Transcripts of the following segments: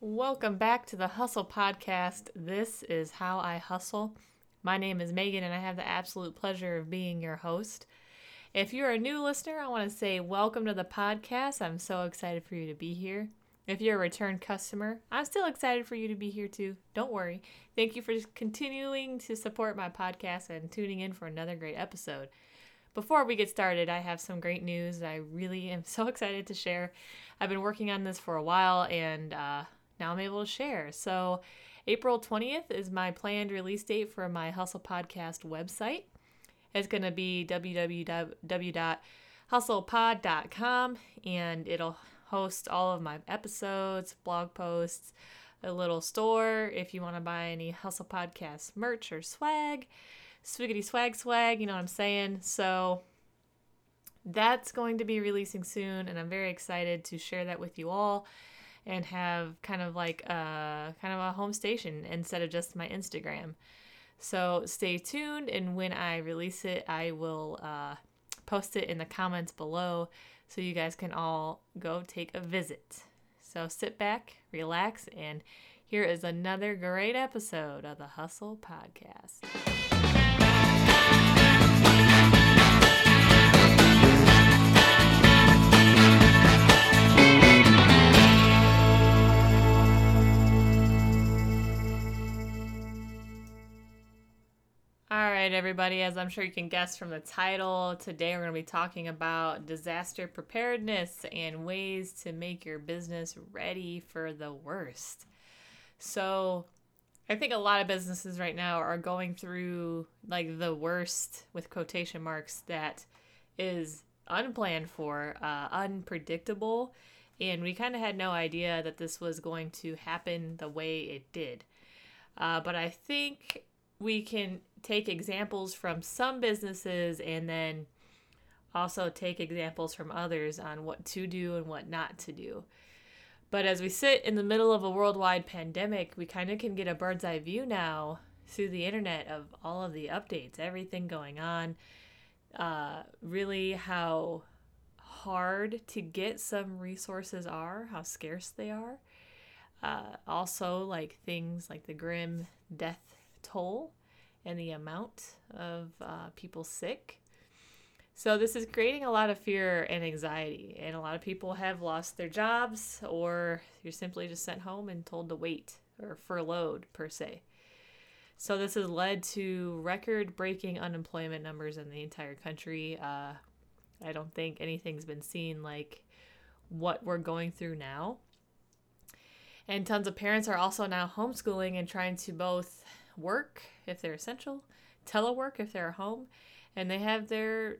Welcome back to the Hustle Podcast. This is How I Hustle. My name is Megan, and I have the absolute pleasure of being your host. If you're a new listener, I want to say welcome to the podcast. I'm so excited for you to be here. If you're a return customer, I'm still excited for you to be here too. Don't worry. Thank you for continuing to support my podcast and tuning in for another great episode. Before we get started, I have some great news that I really am so excited to share. I've been working on this for a while and uh, now I'm able to share. So, April 20th is my planned release date for my Hustle Podcast website. It's going to be www.hustlepod.com and it'll host all of my episodes, blog posts, a little store if you want to buy any Hustle Podcast merch or swag, swiggity swag swag, you know what I'm saying? So that's going to be releasing soon, and I'm very excited to share that with you all and have kind of like a kind of a home station instead of just my Instagram. So stay tuned, and when I release it, I will uh, post it in the comments below so you guys can all go take a visit. So sit back, relax, and here is another great episode of the Hustle Podcast. All right, everybody, as I'm sure you can guess from the title, today we're going to be talking about disaster preparedness and ways to make your business ready for the worst. So, I think a lot of businesses right now are going through like the worst with quotation marks that is unplanned for, uh, unpredictable, and we kind of had no idea that this was going to happen the way it did. Uh, but I think we can take examples from some businesses and then also take examples from others on what to do and what not to do. But as we sit in the middle of a worldwide pandemic, we kind of can get a bird's eye view now through the internet of all of the updates, everything going on, uh, really how hard to get some resources are, how scarce they are. Uh, also, like things like the grim death toll and the amount of uh, people sick. So, this is creating a lot of fear and anxiety, and a lot of people have lost their jobs, or you're simply just sent home and told to wait or furloughed, per se. So, this has led to record breaking unemployment numbers in the entire country. Uh, I don't think anything's been seen like what we're going through now. And tons of parents are also now homeschooling and trying to both work if they're essential, telework if they're home, and they have their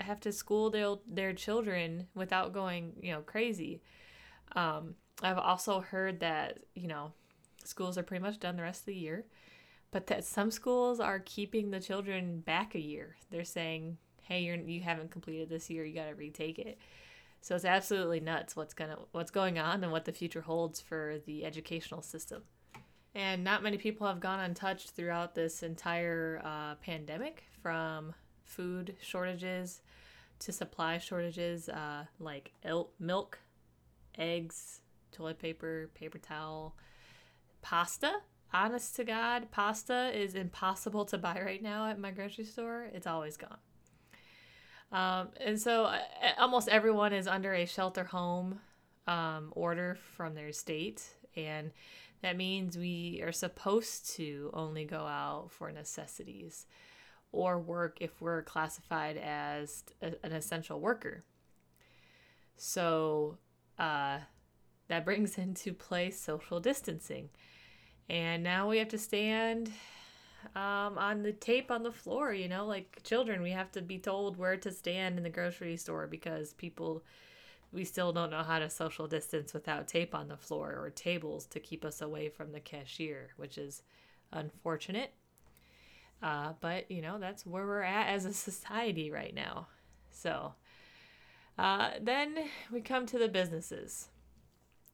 have to school their their children without going you know crazy. Um, I've also heard that you know schools are pretty much done the rest of the year, but that some schools are keeping the children back a year. They're saying, "Hey, you're you haven't completed this year. You got to retake it." So it's absolutely nuts what's gonna what's going on and what the future holds for the educational system. And not many people have gone untouched throughout this entire uh, pandemic from food shortages to supply shortages uh, like il- milk, eggs, toilet paper, paper towel, pasta. Honest to God, pasta is impossible to buy right now at my grocery store. It's always gone. Um, and so uh, almost everyone is under a shelter home um, order from their state. And that means we are supposed to only go out for necessities or work if we're classified as a, an essential worker. So uh, that brings into play social distancing. And now we have to stand um, on the tape on the floor, you know, like children, we have to be told where to stand in the grocery store because people we still don't know how to social distance without tape on the floor or tables to keep us away from the cashier, which is unfortunate. Uh, but, you know, that's where we're at as a society right now. So uh, then we come to the businesses.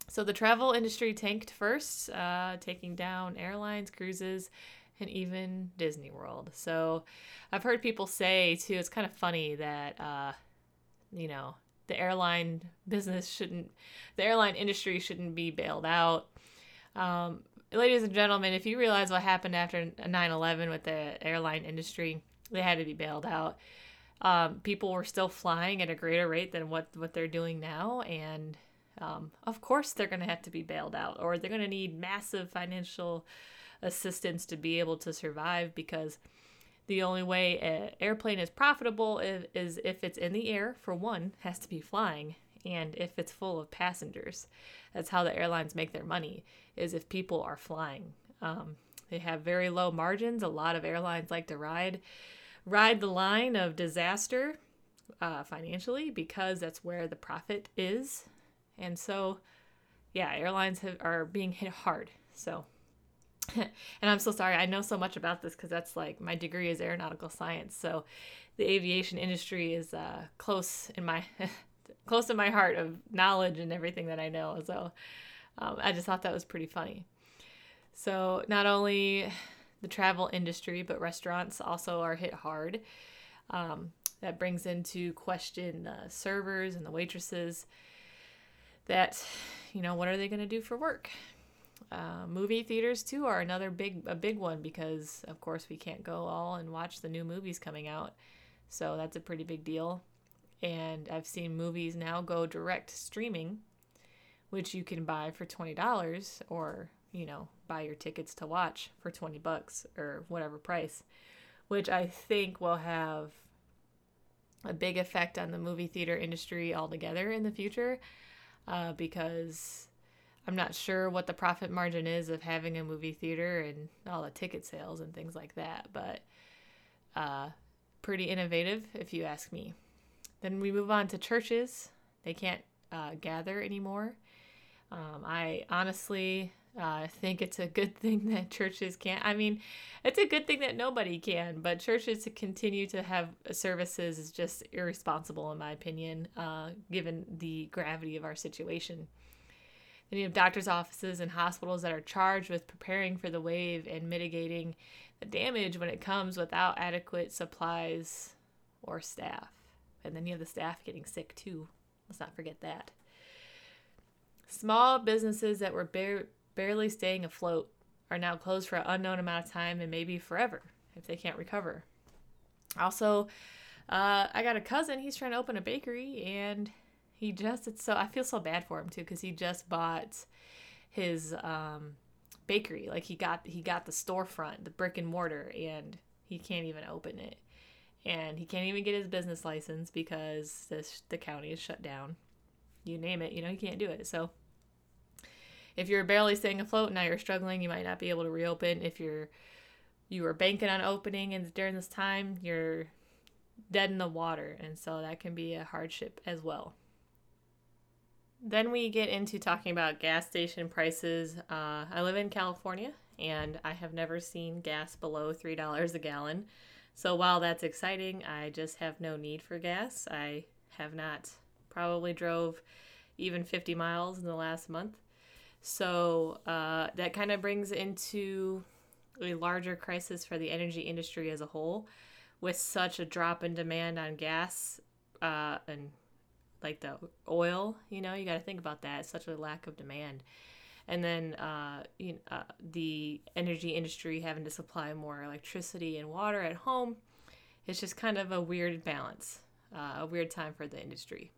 So the travel industry tanked first, uh, taking down airlines, cruises, and even Disney World. So I've heard people say, too, it's kind of funny that, uh, you know, the airline business shouldn't, the airline industry shouldn't be bailed out. Um, ladies and gentlemen, if you realize what happened after 9 11 with the airline industry, they had to be bailed out. Um, people were still flying at a greater rate than what, what they're doing now. And um, of course, they're going to have to be bailed out or they're going to need massive financial assistance to be able to survive because the only way an airplane is profitable is, if it's in the air, for one, has to be flying, and if it's full of passengers. That's how the airlines make their money, is if people are flying. Um, they have very low margins. A lot of airlines like to ride ride the line of disaster uh, financially because that's where the profit is. And so, yeah, airlines have, are being hit hard. So, and I'm so sorry. I know so much about this because that's like my degree is aeronautical science. So, the aviation industry is uh, close in my close to my heart of knowledge and everything that I know. So, um, I just thought that was pretty funny. So, not only the travel industry, but restaurants also are hit hard. Um, that brings into question the servers and the waitresses that, you know, what are they going to do for work? Uh, movie theaters too are another big a big one because of course we can't go all and watch the new movies coming out, so that's a pretty big deal. And I've seen movies now go direct streaming, which you can buy for twenty dollars or you know buy your tickets to watch for 20 bucks or whatever price, which I think will have a big effect on the movie theater industry altogether in the future uh, because I'm not sure what the profit margin is of having a movie theater and all the ticket sales and things like that, but uh, pretty innovative if you ask me. Then we move on to churches. They can't uh, gather anymore. Um, I honestly uh, think it's a good thing that churches can't. I mean, it's a good thing that nobody can, but churches to continue to have services is just irresponsible, in my opinion, uh, given the gravity of our situation. Then you have doctors' offices and hospitals that are charged with preparing for the wave and mitigating the damage when it comes without adequate supplies or staff. And then you have the staff getting sick too. Let's not forget that. Small businesses that were bare barely staying afloat are now closed for an unknown amount of time and maybe forever if they can't recover. Also, uh, I got a cousin. He's trying to open a bakery, and he just it's so I feel so bad for him too because he just bought his um, bakery. Like he got he got the storefront, the brick and mortar, and he can't even open it, and he can't even get his business license because this the county is shut down. You name it, you know he can't do it. So if you're barely staying afloat now you're struggling you might not be able to reopen if you're you were banking on opening and during this time you're dead in the water and so that can be a hardship as well then we get into talking about gas station prices. Uh, i live in california and i have never seen gas below $3 a gallon. So while that's exciting i just have no need for gas. I have not probably drove even 50 miles in the last month. So uh, that kind of brings into a larger crisis for the energy industry as a whole, with such a drop in demand on gas uh, and like the oil. You know, you got to think about that. Such a lack of demand, and then uh, you know, uh, the energy industry having to supply more electricity and water at home. It's just kind of a weird balance, uh, a weird time for the industry.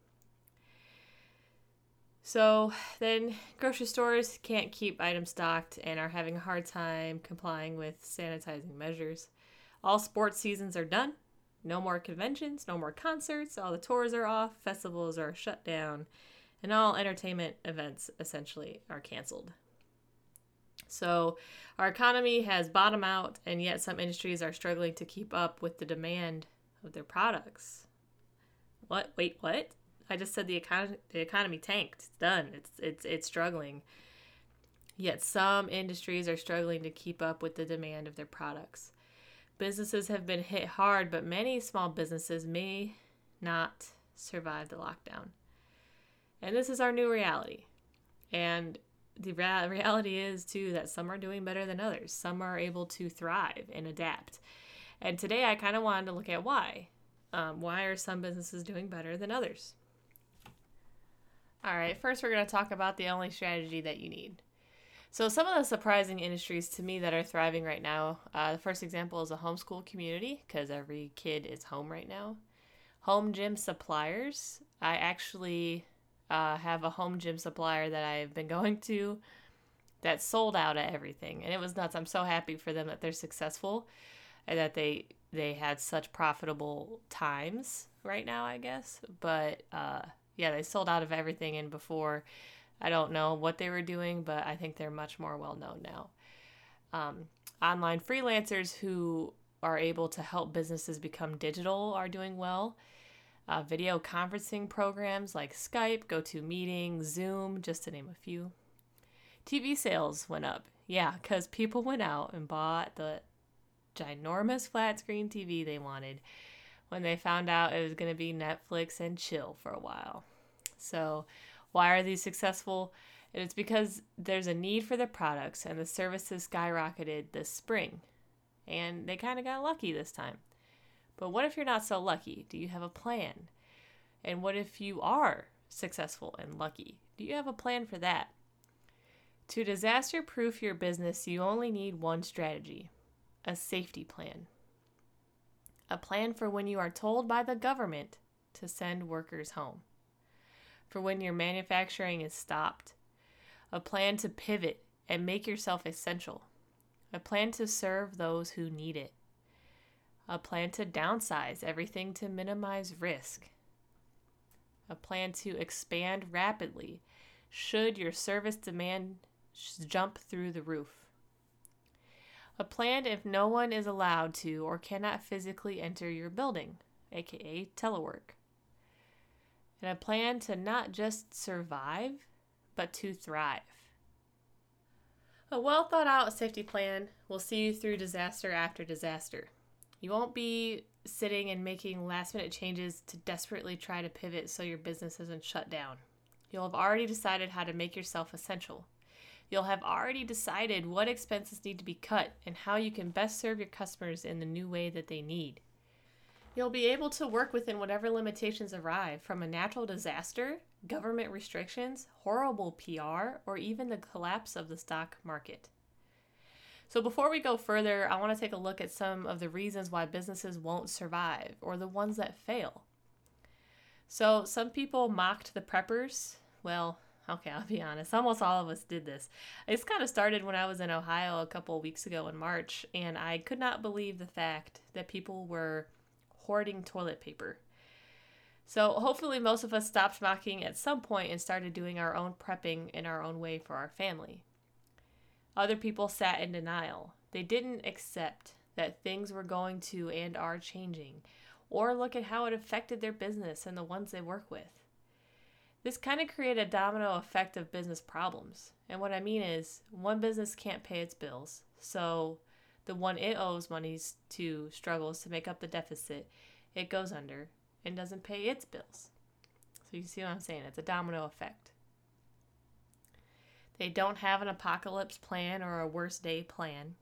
So then, grocery stores can't keep items stocked and are having a hard time complying with sanitizing measures. All sports seasons are done. No more conventions, no more concerts, all the tours are off, festivals are shut down, and all entertainment events essentially are canceled. So, our economy has bottomed out, and yet some industries are struggling to keep up with the demand of their products. What? Wait, what? I just said the economy the economy tanked. It's done. It's it's it's struggling. Yet some industries are struggling to keep up with the demand of their products. Businesses have been hit hard, but many small businesses may not survive the lockdown. And this is our new reality. And the reality is, too, that some are doing better than others. Some are able to thrive and adapt. And today I kind of wanted to look at why. Um, why are some businesses doing better than others? All right, first we're going to talk about the only strategy that you need. So, some of the surprising industries to me that are thriving right now uh, the first example is a homeschool community because every kid is home right now. Home gym suppliers. I actually uh, have a home gym supplier that I've been going to that sold out at everything, and it was nuts. I'm so happy for them that they're successful and that they they had such profitable times right now, I guess. But uh, yeah, they sold out of everything, and before I don't know what they were doing, but I think they're much more well known now. Um, online freelancers who are able to help businesses become digital are doing well. Uh, video conferencing programs like Skype, GoToMeeting, Zoom, just to name a few. TV sales went up. Yeah, because people went out and bought the ginormous flat screen TV they wanted when they found out it was going to be Netflix and chill for a while. So, why are these successful? And it's because there's a need for the products and the services skyrocketed this spring. And they kind of got lucky this time. But what if you're not so lucky? Do you have a plan? And what if you are successful and lucky? Do you have a plan for that? To disaster proof your business, you only need one strategy a safety plan. A plan for when you are told by the government to send workers home for when your manufacturing is stopped, a plan to pivot and make yourself essential, a plan to serve those who need it, a plan to downsize everything to minimize risk, a plan to expand rapidly should your service demand jump through the roof. A plan if no one is allowed to or cannot physically enter your building, aka telework and a plan to not just survive, but to thrive. A well thought out safety plan will see you through disaster after disaster. You won't be sitting and making last minute changes to desperately try to pivot so your business isn't shut down. You'll have already decided how to make yourself essential. You'll have already decided what expenses need to be cut and how you can best serve your customers in the new way that they need. You'll be able to work within whatever limitations arrive from a natural disaster, government restrictions, horrible PR, or even the collapse of the stock market. So, before we go further, I want to take a look at some of the reasons why businesses won't survive or the ones that fail. So, some people mocked the preppers. Well, okay, I'll be honest, almost all of us did this. This kind of started when I was in Ohio a couple weeks ago in March, and I could not believe the fact that people were hoarding toilet paper. So, hopefully, most of us stopped mocking at some point and started doing our own prepping in our own way for our family. Other people sat in denial. They didn't accept that things were going to and are changing, or look at how it affected their business and the ones they work with. This kind of created a domino effect of business problems. And what I mean is, one business can't pay its bills, so the one it owes monies to struggles to make up the deficit, it goes under and doesn't pay its bills. So you see what I'm saying? It's a domino effect. They don't have an apocalypse plan or a worst day plan.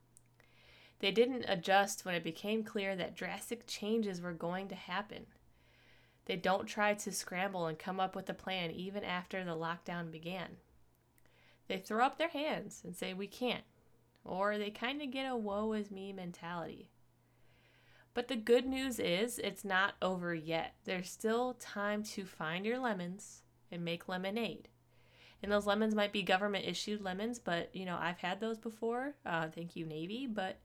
They didn't adjust when it became clear that drastic changes were going to happen. They don't try to scramble and come up with a plan even after the lockdown began. They throw up their hands and say, We can't or they kind of get a woe is me mentality. But the good news is it's not over yet. There's still time to find your lemons and make lemonade. And those lemons might be government issued lemons, but you know, I've had those before. Uh, thank you, Navy. But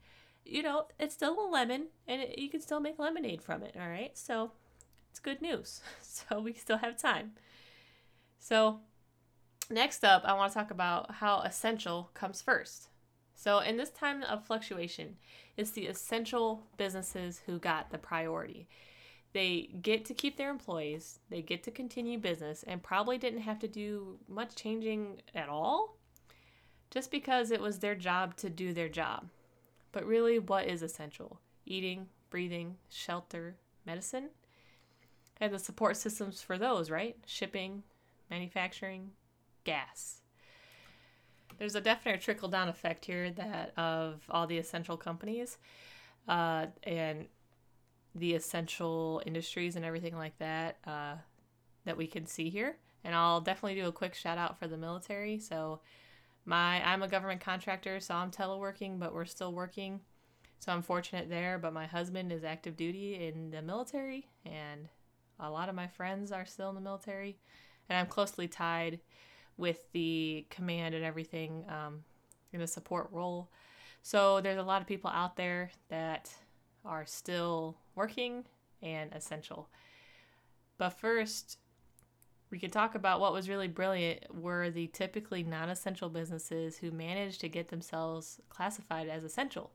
you know, it's still a lemon and it, you can still make lemonade from it. All right. So it's good news. So we still have time. So, next up, I want to talk about how essential comes first. So, in this time of fluctuation, it's the essential businesses who got the priority. They get to keep their employees, they get to continue business, and probably didn't have to do much changing at all just because it was their job to do their job. But really, what is essential? Eating, breathing, shelter, medicine, and the support systems for those, right? Shipping, manufacturing, gas there's a definite trickle down effect here that of all the essential companies uh, and the essential industries and everything like that uh, that we can see here. And I'll definitely do a quick shout out for the military. So, My I'm a government contractor, so I'm teleworking, but we're still working. So I'm fortunate there, but my husband is active duty in the military and a lot of my friends are still in the military and I'm closely tied with the command and everything um, in a support role. So there's a lot of people out there that are still working and essential. But first, we could talk about what was really brilliant were the typically non essential businesses who managed to get themselves classified as essential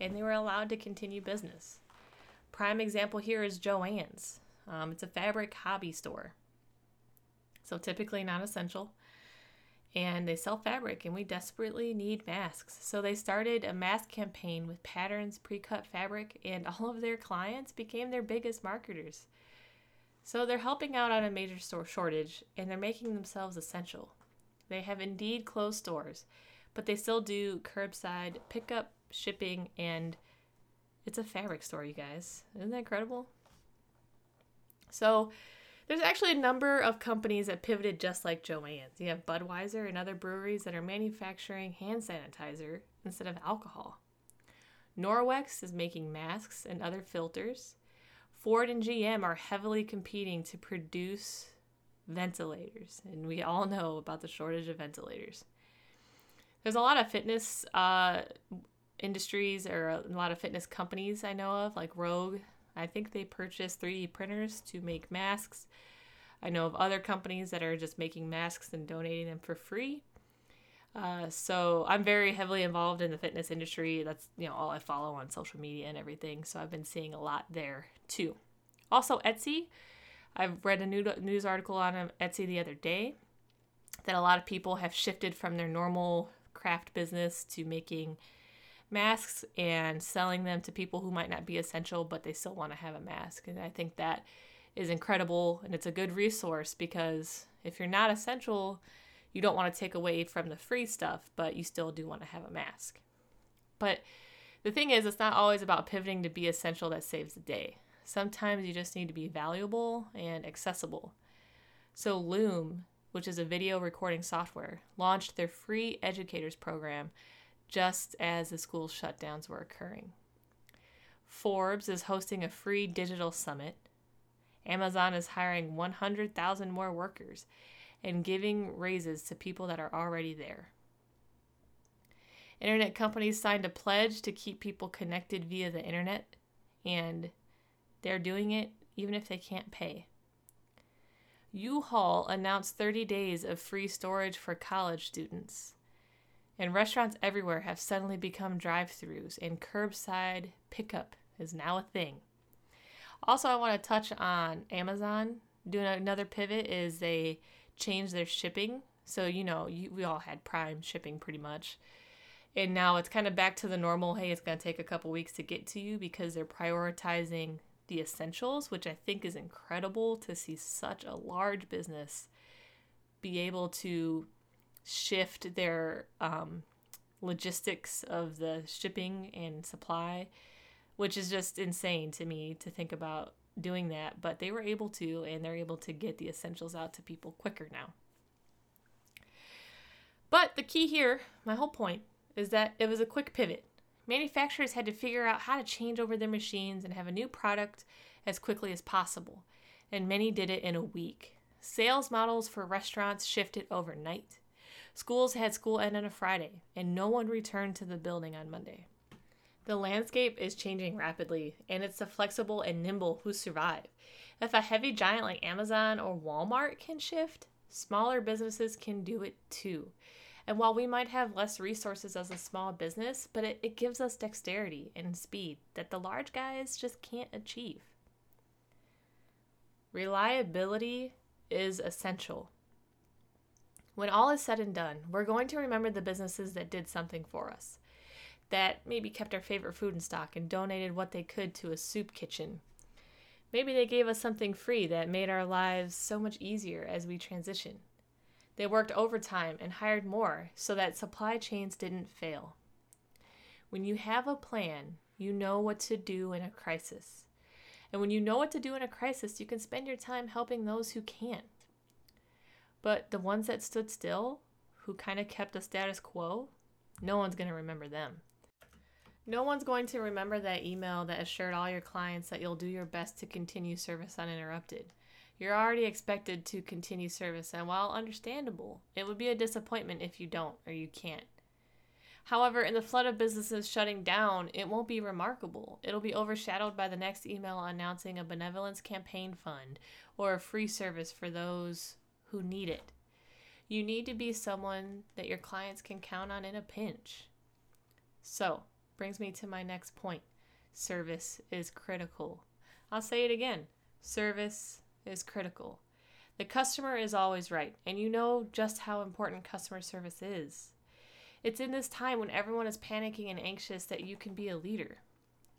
and they were allowed to continue business. Prime example here is Joann's. Um, it's a fabric hobby store. So typically non essential. And they sell fabric, and we desperately need masks. So they started a mask campaign with patterns, pre cut fabric, and all of their clients became their biggest marketers. So they're helping out on a major store shortage, and they're making themselves essential. They have indeed closed stores, but they still do curbside pickup, shipping, and it's a fabric store, you guys. Isn't that incredible? So there's actually a number of companies that pivoted just like Joann's. You have Budweiser and other breweries that are manufacturing hand sanitizer instead of alcohol. Norwex is making masks and other filters. Ford and GM are heavily competing to produce ventilators, and we all know about the shortage of ventilators. There's a lot of fitness uh, industries or a lot of fitness companies I know of, like Rogue I think they purchase 3D printers to make masks. I know of other companies that are just making masks and donating them for free. Uh, so I'm very heavily involved in the fitness industry. That's you know all I follow on social media and everything. So I've been seeing a lot there too. Also Etsy, I've read a new news article on Etsy the other day that a lot of people have shifted from their normal craft business to making masks and selling them to people who might not be essential, but they still want to have a mask. And I think that is incredible and it's a good resource because if you're not essential, you don't want to take away from the free stuff, but you still do want to have a mask. But the thing is, it's not always about pivoting to be essential that saves the day. Sometimes you just need to be valuable and accessible. So, Loom, which is a video recording software, launched their free educators program just as the school shutdowns were occurring. Forbes is hosting a free digital summit. Amazon is hiring 100,000 more workers and giving raises to people that are already there. Internet companies signed a pledge to keep people connected via the internet, and they're doing it even if they can't pay. U Haul announced 30 days of free storage for college students. And restaurants everywhere have suddenly become drive throughs, and curbside pickup is now a thing. Also, I want to touch on Amazon. Doing another pivot is they changed their shipping. So, you know, you, we all had prime shipping pretty much. And now it's kind of back to the normal hey, it's going to take a couple weeks to get to you because they're prioritizing the essentials, which I think is incredible to see such a large business be able to shift their um, logistics of the shipping and supply, which is just insane to me to think about doing that. But they were able to, and they're able to get the essentials out to people quicker now. But the key here, my whole point, is that it was a quick pivot. Manufacturers had to figure out how to change over their machines and have a new product as quickly as possible, and many did it in a week. Sales models for restaurants shifted overnight. Schools had school end on a Friday, and no one returned to the building on Monday. The landscape is changing rapidly, and it's the flexible and nimble who survive. If a heavy giant like Amazon or Walmart can shift, smaller businesses can do it too. And while we might have less resources as a small business, but it, it gives us dexterity and speed that the large guys just can't achieve. Reliability is essential. When all is said and done, we're going to remember the businesses that did something for us, that maybe kept our favorite food in stock and donated what they could to a soup kitchen. Maybe they gave us something free that made our lives so much easier as we transition. They worked overtime and hired more so that supply chains didn't fail. When you have a plan, you know what to do in a crisis. And when you know what to do in a crisis, you can spend your time helping those who can't. But the ones that stood still, who kind of kept the status quo, no one's going to remember them. No one's going to remember that email that assured all your clients that you'll do your best to continue service uninterrupted. You're already expected to continue service, and while understandable, it would be a disappointment if you don't or you can't. However, in the flood of businesses shutting down, it won't be remarkable. It'll be overshadowed by the next email announcing a benevolence campaign fund or a free service for those who need it. You need to be someone that your clients can count on in a pinch. So, brings me to my next point service is critical. I'll say it again service is critical. The customer is always right, and you know just how important customer service is. It's in this time when everyone is panicking and anxious that you can be a leader.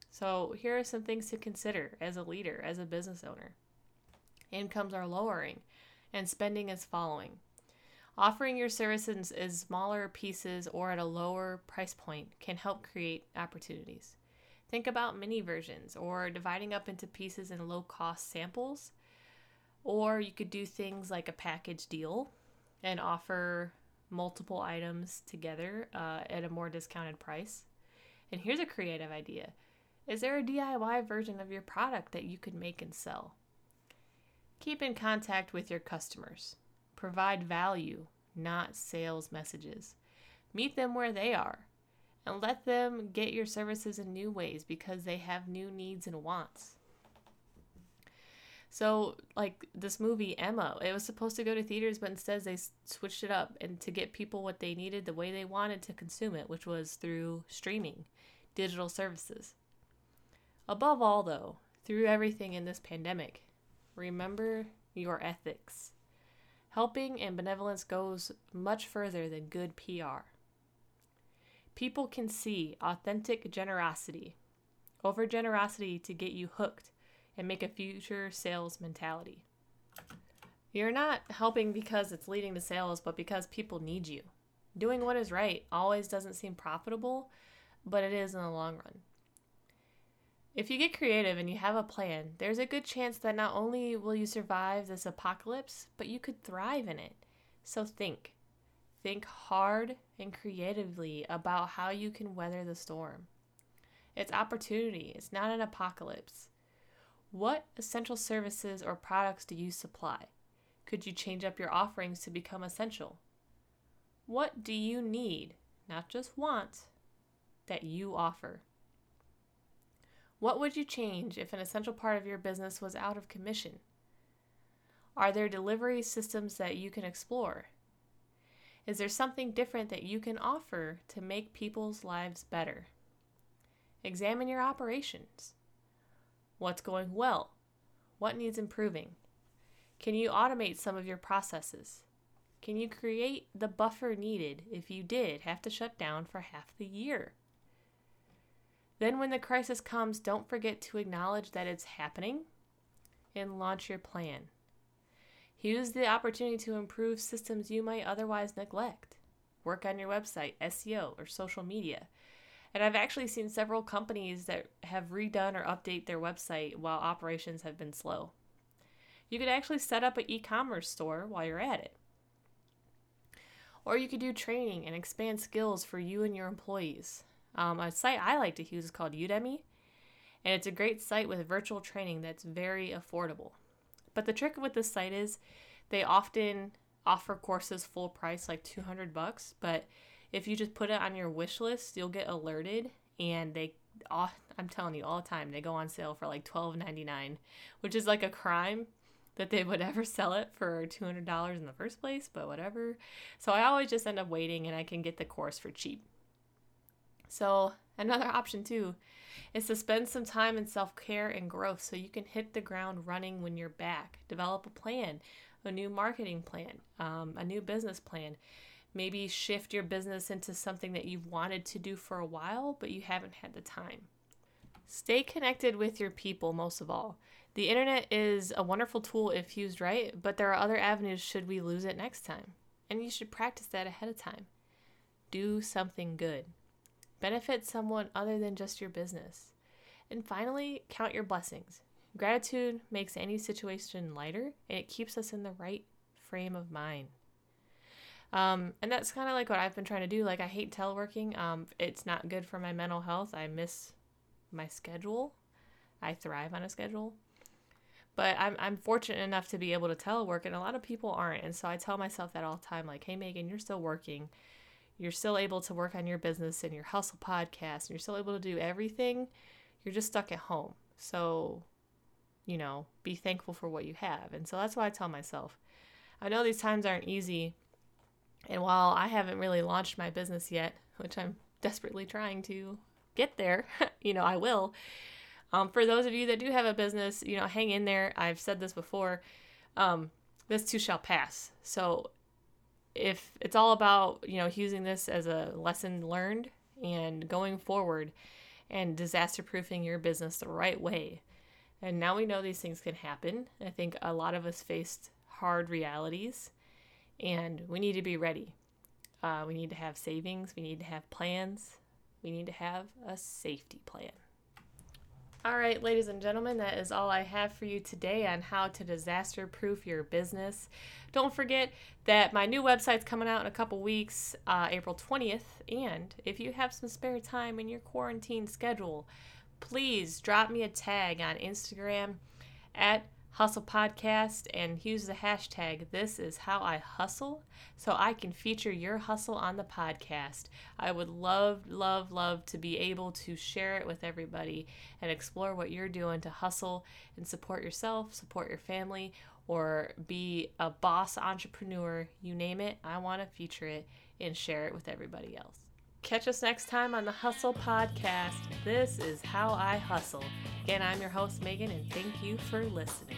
So, here are some things to consider as a leader, as a business owner. Incomes are lowering, and spending is following. Offering your services in smaller pieces or at a lower price point can help create opportunities. Think about mini versions or dividing up into pieces in low cost samples. Or you could do things like a package deal and offer multiple items together uh, at a more discounted price. And here's a creative idea Is there a DIY version of your product that you could make and sell? Keep in contact with your customers. Provide value, not sales messages. Meet them where they are and let them get your services in new ways because they have new needs and wants. So, like this movie Emma, it was supposed to go to theaters, but instead they switched it up and to get people what they needed the way they wanted to consume it, which was through streaming, digital services. Above all, though, through everything in this pandemic, remember your ethics. Helping and benevolence goes much further than good PR. People can see authentic generosity, over generosity to get you hooked and make a future sales mentality. You're not helping because it's leading to sales, but because people need you. Doing what is right always doesn't seem profitable, but it is in the long run. If you get creative and you have a plan, there's a good chance that not only will you survive this apocalypse, but you could thrive in it. So think. Think hard and creatively about how you can weather the storm. It's opportunity, it's not an apocalypse. What essential services or products do you supply? Could you change up your offerings to become essential? What do you need, not just want, that you offer? What would you change if an essential part of your business was out of commission? Are there delivery systems that you can explore? Is there something different that you can offer to make people's lives better? Examine your operations. What's going well? What needs improving? Can you automate some of your processes? Can you create the buffer needed if you did have to shut down for half the year? Then, when the crisis comes, don't forget to acknowledge that it's happening and launch your plan. Use the opportunity to improve systems you might otherwise neglect. Work on your website, SEO, or social media. And I've actually seen several companies that have redone or update their website while operations have been slow. You could actually set up an e commerce store while you're at it. Or you could do training and expand skills for you and your employees. Um, a site I like to use is called Udemy, and it's a great site with virtual training that's very affordable. But the trick with this site is they often offer courses full price, like 200 bucks, but if you just put it on your wish list, you'll get alerted and they I'm telling you all the time they go on sale for like $12.99, which is like a crime that they would ever sell it for $200 in the first place, but whatever. So I always just end up waiting and I can get the course for cheap. So, another option too is to spend some time in self care and growth so you can hit the ground running when you're back. Develop a plan, a new marketing plan, um, a new business plan. Maybe shift your business into something that you've wanted to do for a while, but you haven't had the time. Stay connected with your people most of all. The internet is a wonderful tool if used right, but there are other avenues should we lose it next time. And you should practice that ahead of time. Do something good benefit someone other than just your business. And finally, count your blessings. Gratitude makes any situation lighter and it keeps us in the right frame of mind. Um, and that's kind of like what I've been trying to do. Like, I hate teleworking. Um, it's not good for my mental health. I miss my schedule. I thrive on a schedule. But I'm, I'm fortunate enough to be able to telework, and a lot of people aren't. And so I tell myself that all the time like, hey, Megan, you're still working. You're still able to work on your business and your hustle podcast, and you're still able to do everything. You're just stuck at home. So, you know, be thankful for what you have. And so that's why I tell myself. I know these times aren't easy. And while I haven't really launched my business yet, which I'm desperately trying to get there, you know, I will. Um, for those of you that do have a business, you know, hang in there. I've said this before. Um, this too shall pass. So if it's all about, you know, using this as a lesson learned and going forward and disaster proofing your business the right way. And now we know these things can happen. I think a lot of us faced hard realities and we need to be ready. Uh, we need to have savings, we need to have plans, we need to have a safety plan. All right, ladies and gentlemen, that is all I have for you today on how to disaster proof your business. Don't forget that my new website's coming out in a couple weeks, uh, April 20th. And if you have some spare time in your quarantine schedule, please drop me a tag on Instagram at Hustle Podcast and use the hashtag This is How I Hustle so I can feature your hustle on the podcast. I would love, love, love to be able to share it with everybody and explore what you're doing to hustle and support yourself, support your family, or be a boss entrepreneur. You name it, I want to feature it and share it with everybody else. Catch us next time on the Hustle Podcast. This is How I Hustle. Again, I'm your host, Megan, and thank you for listening.